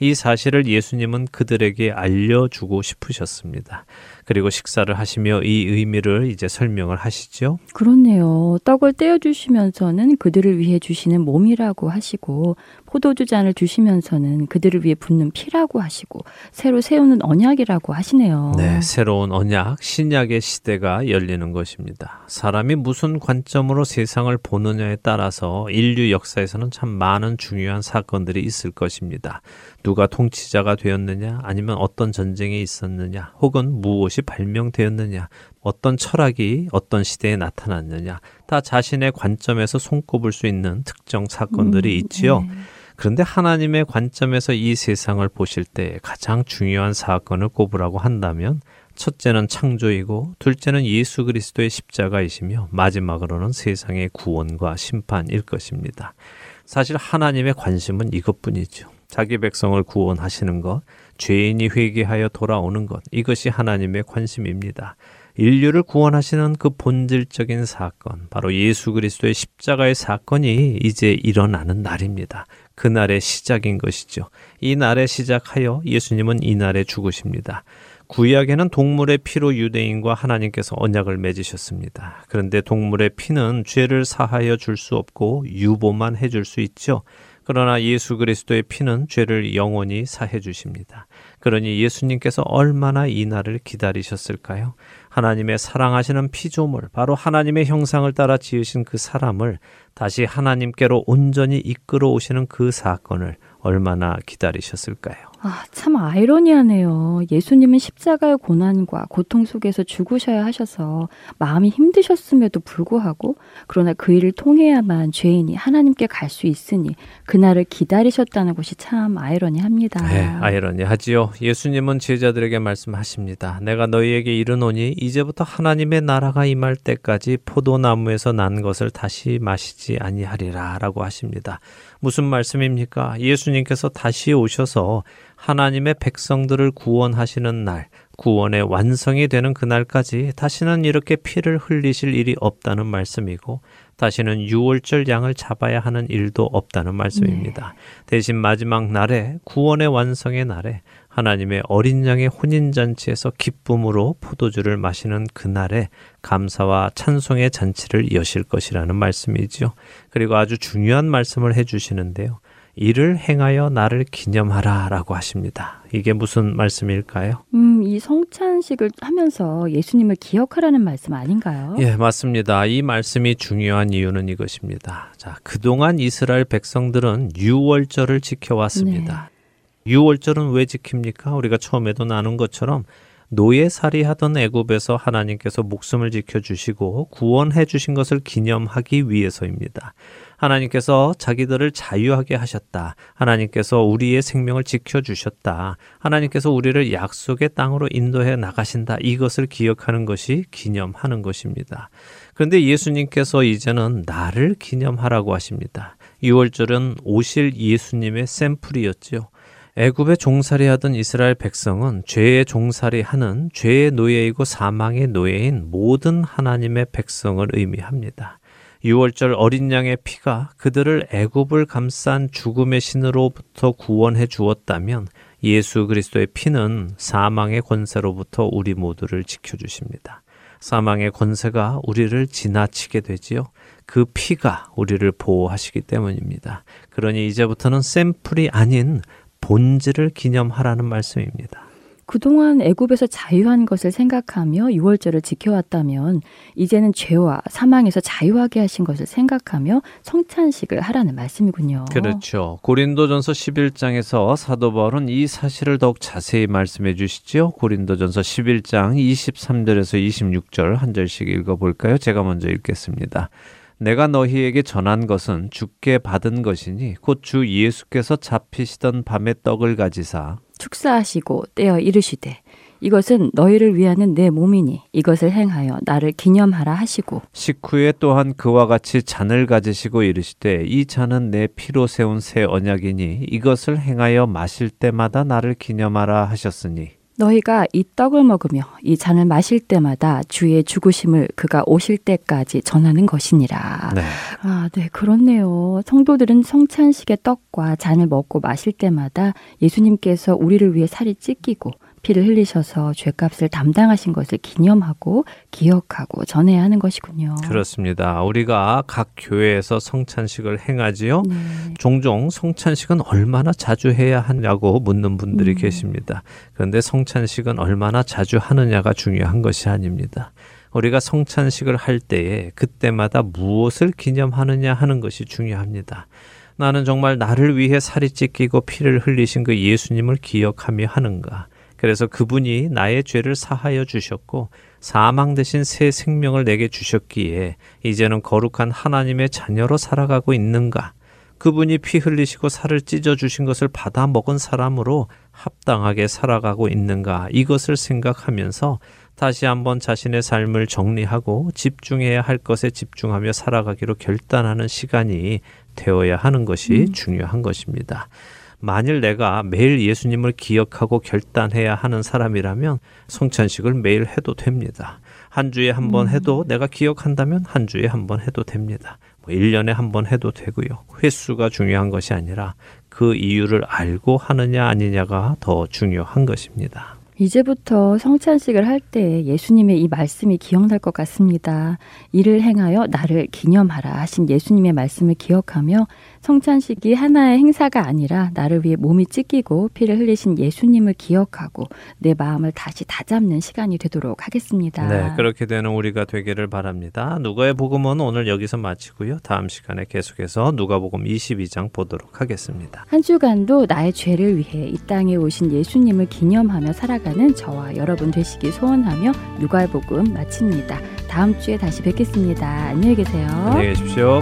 이 사실을 예수님은 그들에게 알려주고 싶으셨습니다. 그리고 식사를 하시며 이 의미를 이제 설명을 하시죠. 그렇네요. 떡을 떼어 주시면서는 그들을 위해 주시는 몸이라고 하시고 포도주 잔을 주시면서는 그들을 위해 붓는 피라고 하시고 새로 세우는 언약이라고 하시네요. 네, 새로운 언약, 신약의 시대가 열리는 것입니다. 사람이 무슨 관점으로 세상을 보느냐에 따라서 인류 역사에서는 참 많은 중요한 사건들이 있을 것입니다. 누가 통치자가 되었느냐, 아니면 어떤 전쟁이 있었느냐, 혹은 무엇이 발명되었느냐, 어떤 철학이 어떤 시대에 나타났느냐, 다 자신의 관점에서 손꼽을 수 있는 특정 사건들이 음, 있지요. 네. 그런데 하나님의 관점에서 이 세상을 보실 때 가장 중요한 사건을 꼽으라고 한다면 첫째는 창조이고 둘째는 예수 그리스도의 십자가이시며 마지막으로는 세상의 구원과 심판일 것입니다. 사실 하나님의 관심은 이것뿐이죠. 자기 백성을 구원하시는 것, 죄인이 회개하여 돌아오는 것, 이것이 하나님의 관심입니다. 인류를 구원하시는 그 본질적인 사건, 바로 예수 그리스도의 십자가의 사건이 이제 일어나는 날입니다. 그날의 시작인 것이죠. 이 날에 시작하여 예수님은 이 날에 죽으십니다. 구약에는 동물의 피로 유대인과 하나님께서 언약을 맺으셨습니다. 그런데 동물의 피는 죄를 사하여 줄 수 없고 유보만 해줄 수 있죠. 그러나 예수 그리스도의 피는 죄를 영원히 사해 주십니다. 그러니 예수님께서 얼마나 이 날을 기다리셨을까요? 하나님의 사랑하시는 피조물, 바로 하나님의 형상을 따라 지으신 그 사람을 다시 하나님께로 온전히 이끌어 오시는 그 사건을 얼마나 기다리셨을까요? 아, 참 아이러니하네요. 예수님은 십자가의 고난과 고통 속에서 죽으셔야 하셔서 마음이 힘드셨음에도 불구하고 그러나 그 일을 통해야만 죄인이 하나님께 갈 수 있으니 그날을 기다리셨다는 것이 참 아이러니합니다. 네, 아이러니하지요. 예수님은 제자들에게 말씀하십니다. 내가 너희에게 이르노니 이제부터 하나님의 나라가 임할 때까지 포도나무에서 난 것을 다시 마시지 아니하리라라고 하십니다. 무슨 말씀입니까? 예수님께서 다시 오셔서 하나님의 백성들을 구원하시는 날, 구원의 완성이 되는 그날까지 다시는 이렇게 피를 흘리실 일이 없다는 말씀이고 다시는 유월절 양을 잡아야 하는 일도 없다는 말씀입니다. 네. 대신 마지막 날에 구원의 완성의 날에 하나님의 어린 양의 혼인 잔치에서 기쁨으로 포도주를 마시는 그날에 감사와 찬송의 잔치를 여실 것이라는 말씀이지요. 그리고 아주 중요한 말씀을 해 주시는데요. 이를 행하여 나를 기념하라 라고 하십니다. 이게 무슨 말씀일까요? 음, 이 성찬식을 하면서 예수님을 기억하라는 말씀 아닌가요? 예, 맞습니다. 이 말씀이 중요한 이유는 이것입니다. 자, 그동안 이스라엘 백성들은 유월절을 지켜왔습니다. 네. 유월절은 왜 지킵니까? 우리가 처음에도 나눈 것처럼 노예살이 하던 애굽에서 하나님께서 목숨을 지켜 주시고 구원해 주신 것을 기념하기 위해서입니다. 하나님께서 자기들을 자유하게 하셨다. 하나님께서 우리의 생명을 지켜주셨다. 하나님께서 우리를 약속의 땅으로 인도해 나가신다. 이것을 기억하는 것이 기념하는 것입니다. 그런데 예수님께서 이제는 나를 기념하라고 하십니다. 6월절은 오실 예수님의 샘플이었지요. 애굽에 종살이 하던 이스라엘 백성은 죄의 종살이 하는 죄의 노예이고 사망의 노예인 모든 하나님의 백성을 의미합니다. 6월절 어린 양의 피가 그들을 애굽을 감싼 죽음의 신으로부터 구원해 주었다면 예수 그리스도의 피는 사망의 권세로부터 우리 모두를 지켜 주십니다. 사망의 권세가 우리를 지나치게 되지요. 그 피가 우리를 보호하시기 때문입니다. 그러니 이제부터는 샘플이 아닌 본질을 기념하라는 말씀입니다. 그동안 애굽에서 자유한 것을 생각하며 유월절을 지켜왔다면 이제는 죄와 사망에서 자유하게 하신 것을 생각하며 성찬식을 하라는 말씀이군요. 그렇죠. 고린도전서 11장에서 사도 바울은 이 사실을 더욱 자세히 말씀해 주시죠. 고린도전서 11장 23절에서 26절 한 절씩 읽어 볼까요? 제가 먼저 읽겠습니다. 내가 너희에게 전한 것은 주께 받은 것이니 곧 주 예수께서 잡히시던 밤에 떡을 가지사 축사하시고 떼어 이르시되 이것은 너희를 위하는 내 몸이니 이것을 행하여 나를 기념하라 하시고. 식후에 또한 그와 같이 잔을 가지시고 이르시되 이 잔은 내 피로 세운 새 언약이니 이것을 행하여 마실 때마다 나를 기념하라 하셨으니 너희가 이 떡을 먹으며 이 잔을 마실 때마다 주의 죽으심을 그가 오실 때까지 전하는 것이니라. 네. 아, 네, 그렇네요. 성도들은 성찬식의 떡과 잔을 먹고 마실 때마다 예수님께서 우리를 위해 살이 찢기고 피를 흘리셔서 죄값을 담당하신 것을 기념하고 기억하고 전해야 하는 것이군요. 그렇습니다. 우리가 각 교회에서 성찬식을 행하지요. 네. 종종 성찬식은 얼마나 자주 해야 하냐고 묻는 분들이 음. 계십니다. 그런데 성찬식은 얼마나 자주 하느냐가 중요한 것이 아닙니다. 우리가 성찬식을 할 때에 그때마다 무엇을 기념하느냐 하는 것이 중요합니다. 나는 정말 나를 위해 살이 찢기고 피를 흘리신 그 예수님을 기억하며 하는가? 그래서 그분이 나의 죄를 사하여 주셨고 사망 대신 새 생명을 내게 주셨기에 이제는 거룩한 하나님의 자녀로 살아가고 있는가? 그분이 피 흘리시고 살을 찢어 주신 것을 받아 먹은 사람으로 합당하게 살아가고 있는가? 이것을 생각하면서 다시 한번 자신의 삶을 정리하고 집중해야 할 것에 집중하며 살아가기로 결단하는 시간이 되어야 하는 것이 음. 중요한 것입니다. 만일 내가 매일 예수님을 기억하고 결단해야 하는 사람이라면 성찬식을 매일 해도 됩니다. 한 주에 한번 음. 해도 내가 기억한다면 한 주에 한 번 해도 됩니다. 뭐 1년에 한 번 해도 되고요. 횟수가 중요한 것이 아니라 그 이유를 알고 하느냐 아니냐가 더 중요한 것입니다. 이제부터 성찬식을 할 때 예수님의 이 말씀이 기억날 것 같습니다. 이를 행하여 나를 기념하라 하신 예수님의 말씀을 기억하며 성찬식이 하나의 행사가 아니라 나를 위해 몸이 찢기고 피를 흘리신 예수님을 기억하고 내 마음을 다시 다잡는 시간이 되도록 하겠습니다. 네, 그렇게 되는 우리가 되기를 바랍니다. 누가의 복음은 오늘 여기서 마치고요. 다음 시간에 계속해서 누가복음 22장 보도록 하겠습니다. 한 주간도 나의 죄를 위해 이 땅에 오신 예수님을 기념하며 살아가 는 저와 여러분 되시길 소원하며 누가의 복음 마칩니다. 다음 주에 다시 뵙겠습니다. 안녕히 계세요. 안녕히 계십시오.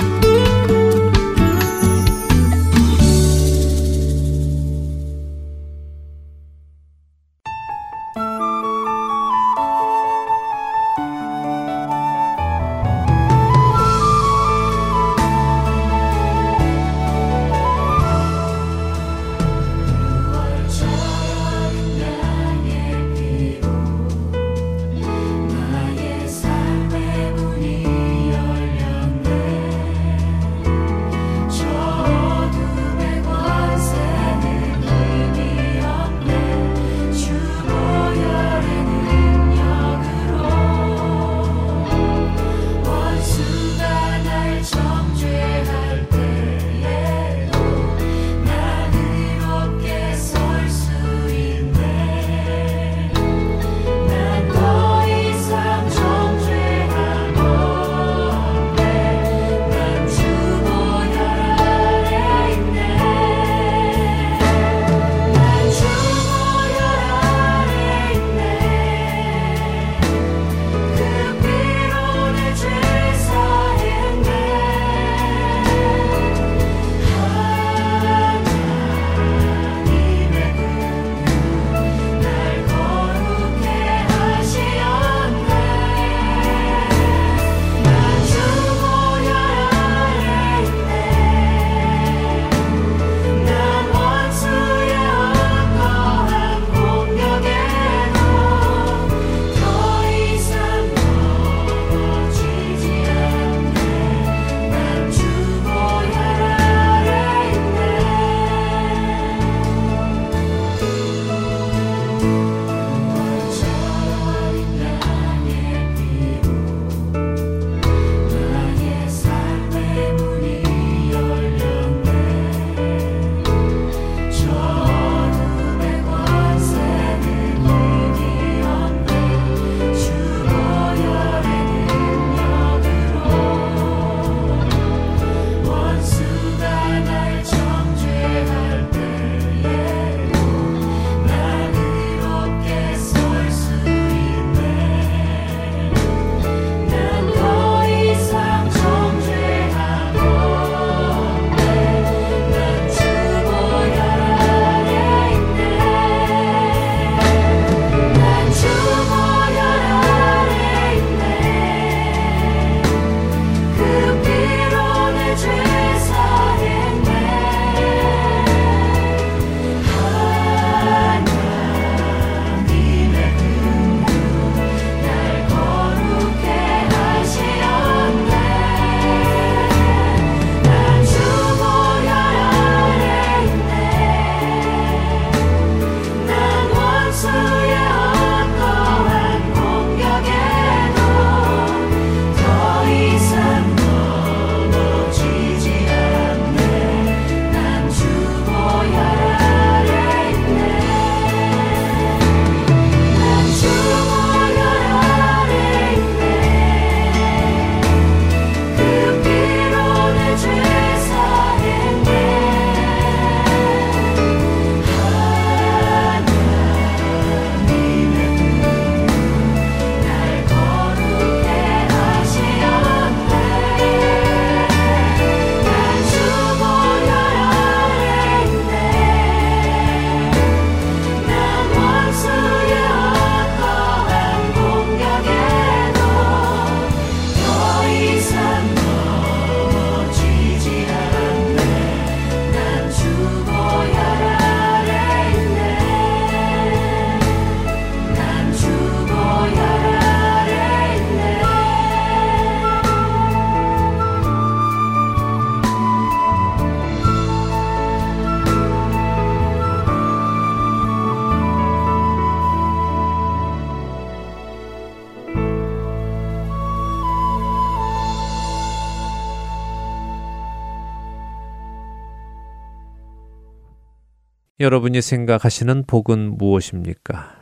여러분이 생각하시는 복은 무엇입니까?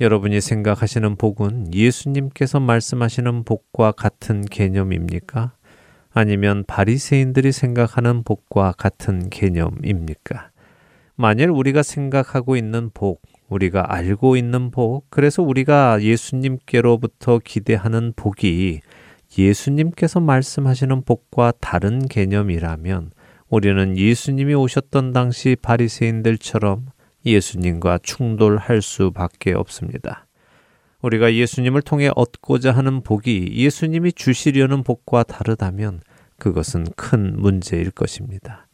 여러분이 생각하시는 복은 예수님께서 말씀하시는 복과 같은 개념입니까? 아니면 바리새인들이 생각하는 복과 같은 개념입니까? 만일 우리가 생각하고 있는 복, 우리가 알고 있는 복, 그래서 우리가 예수님께로부터 기대하는 복이 예수님께서 말씀하시는 복과 다른 개념이라면 우리는 예수님이 오셨던 당시 바리새인들처럼 예수님과 충돌할 수밖에 없습니다. 우리가 예수님을 통해 얻고자 하는 복이 예수님이 주시려는 복과 다르다면 그것은 큰 문제일 것입니다.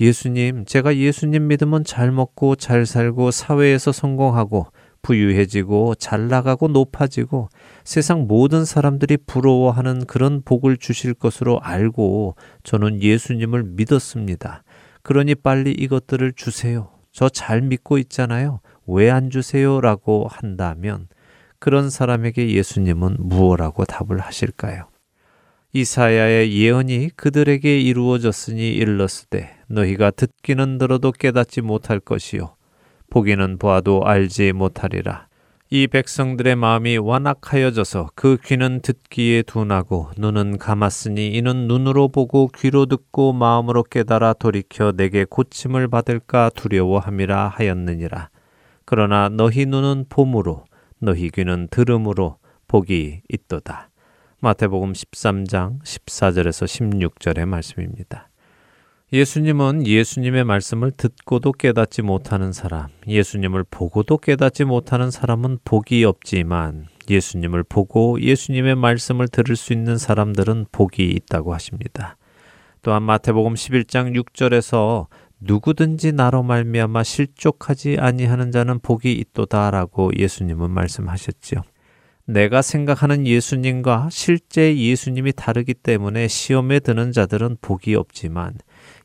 예수님, 제가 예수님 믿으면 잘 먹고 잘 살고 사회에서 성공하고 부유해지고 잘 나가고 높아지고 세상 모든 사람들이 부러워하는 그런 복을 주실 것으로 알고 저는 예수님을 믿었습니다. 그러니 빨리 이것들을 주세요. 저 잘 믿고 있잖아요. 왜 안 주세요? 라고 한다면 그런 사람에게 예수님은 무엇라고 답을 하실까요? 이사야의 예언이 그들에게 이루어졌으니 일렀으되 너희가 듣기는 들어도 깨닫지 못할 것이요 보기는 보아도 알지 못하리라 이 백성들의 마음이 완악하여져서 그 귀는 듣기에 둔하고 눈은 감았으니 이는 눈으로 보고 귀로 듣고 마음으로 깨달아 돌이켜 내게 고침을 받을까 두려워함이라 하였느니라 그러나 너희 눈은 봄으로 너희 귀는 들음으로 복이 있도다. 마태복음 13장 14절에서 16절의 말씀입니다. 예수님은 예수님의 말씀을 듣고도 깨닫지 못하는 사람, 예수님을 보고도 깨닫지 못하는 사람은 복이 없지만 예수님을 보고 예수님의 말씀을 들을 수 있는 사람들은 복이 있다고 하십니다. 또한 마태복음 11장 6절에서 누구든지 나로 말미암아 실족하지 아니하는 자는 복이 있도다라고 예수님은 말씀하셨지요. 내가 생각하는 예수님과 실제 예수님이 다르기 때문에 시험에 드는 자들은 복이 없지만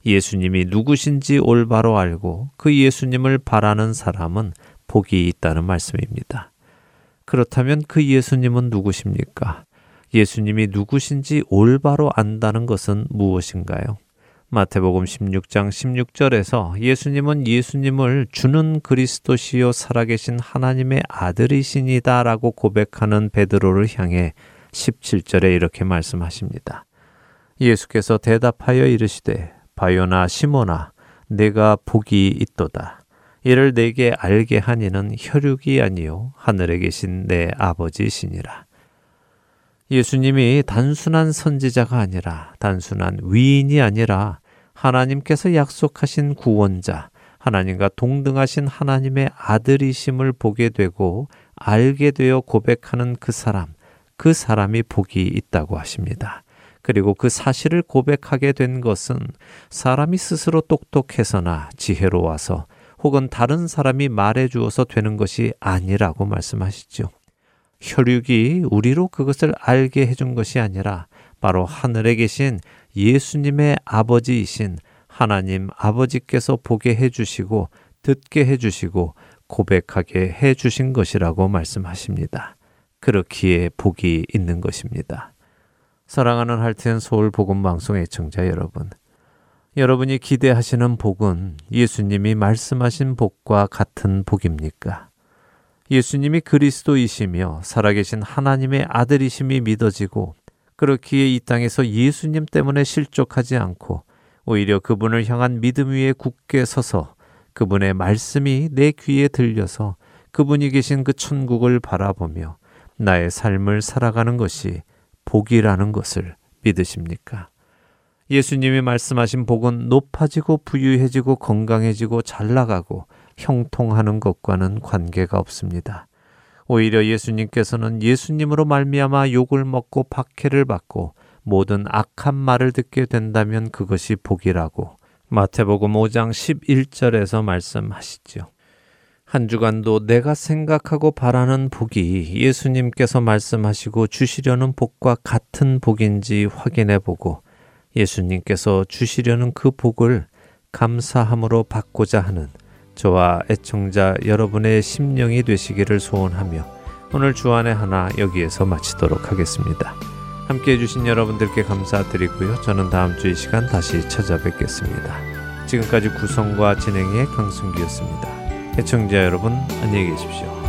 예수님이 누구신지 올바로 알고 그 예수님을 바라는 사람은 복이 있다는 말씀입니다. 그렇다면 그 예수님은 누구십니까? 예수님이 누구신지 올바로 안다는 것은 무엇인가요? 마태복음 16장 16절에서 예수님은 예수님을 주는 그리스도시요 살아계신 하나님의 아들이시니다라고 고백하는 베드로를 향해 17절에 이렇게 말씀하십니다. 예수께서 대답하여 이르시되 바요나 시모나 내가 복이 있도다. 이를 내게 알게 하니는 혈육이 아니요 하늘에 계신 내 아버지시니라. 예수님이 단순한 선지자가 아니라 단순한 위인이 아니라 하나님께서 약속하신 구원자, 하나님과 동등하신 하나님의 아들이심을 보게 되고 알게 되어 고백하는 그 사람, 그 사람이 복이 있다고 하십니다. 그리고 그 사실을 고백하게 된 것은 사람이 스스로 똑똑해서나 지혜로워서 혹은 다른 사람이 말해 주어서 되는 것이 아니라고 말씀하시죠. 혈육이 우리로 그것을 알게 해준 것이 아니라 바로 하늘에 계신 예수님의 아버지이신 하나님 아버지께서 보게 해주시고 듣게 해주시고 고백하게 해주신 것이라고 말씀하십니다. 그렇기에 복이 있는 것입니다. 사랑하는 할텐 서울 복음 방송의 청자 여러분. 여러분이 기대하시는 복은 예수님이 말씀하신 복과 같은 복입니까? 예수님이 그리스도이시며 살아계신 하나님의 아들이심이 믿어지고 그렇기에 이 땅에서 예수님 때문에 실족하지 않고 오히려 그분을 향한 믿음 위에 굳게 서서 그분의 말씀이 내 귀에 들려서 그분이 계신 그 천국을 바라보며 나의 삶을 살아가는 것이 복이라는 것을 믿으십니까? 예수님이 말씀하신 복은 높아지고 부유해지고 건강해지고 잘 나가고 형통하는 것과는 관계가 없습니다. 오히려 예수님께서는 예수님으로 말미암아 욕을 먹고 박해를 받고 모든 악한 말을 듣게 된다면 그것이 복이라고 마태복음 5장 11절에서 말씀하시지요. 한 주간도 내가 생각하고 바라는 복이 예수님께서 말씀하시고 주시려는 복과 같은 복인지 확인해 보고 예수님께서 주시려는 그 복을 감사함으로 받고자 하는 저와 애청자 여러분의 심령이 되시기를 소원하며 오늘 주안의 하나 여기에서 마치도록 하겠습니다. 함께 해주신 여러분들께 감사드리고요. 저는 다음 주 이 시간 다시 찾아뵙겠습니다. 지금까지 구성과 진행의 강승기였습니다. 해청자 여러분 안녕히 계십시오.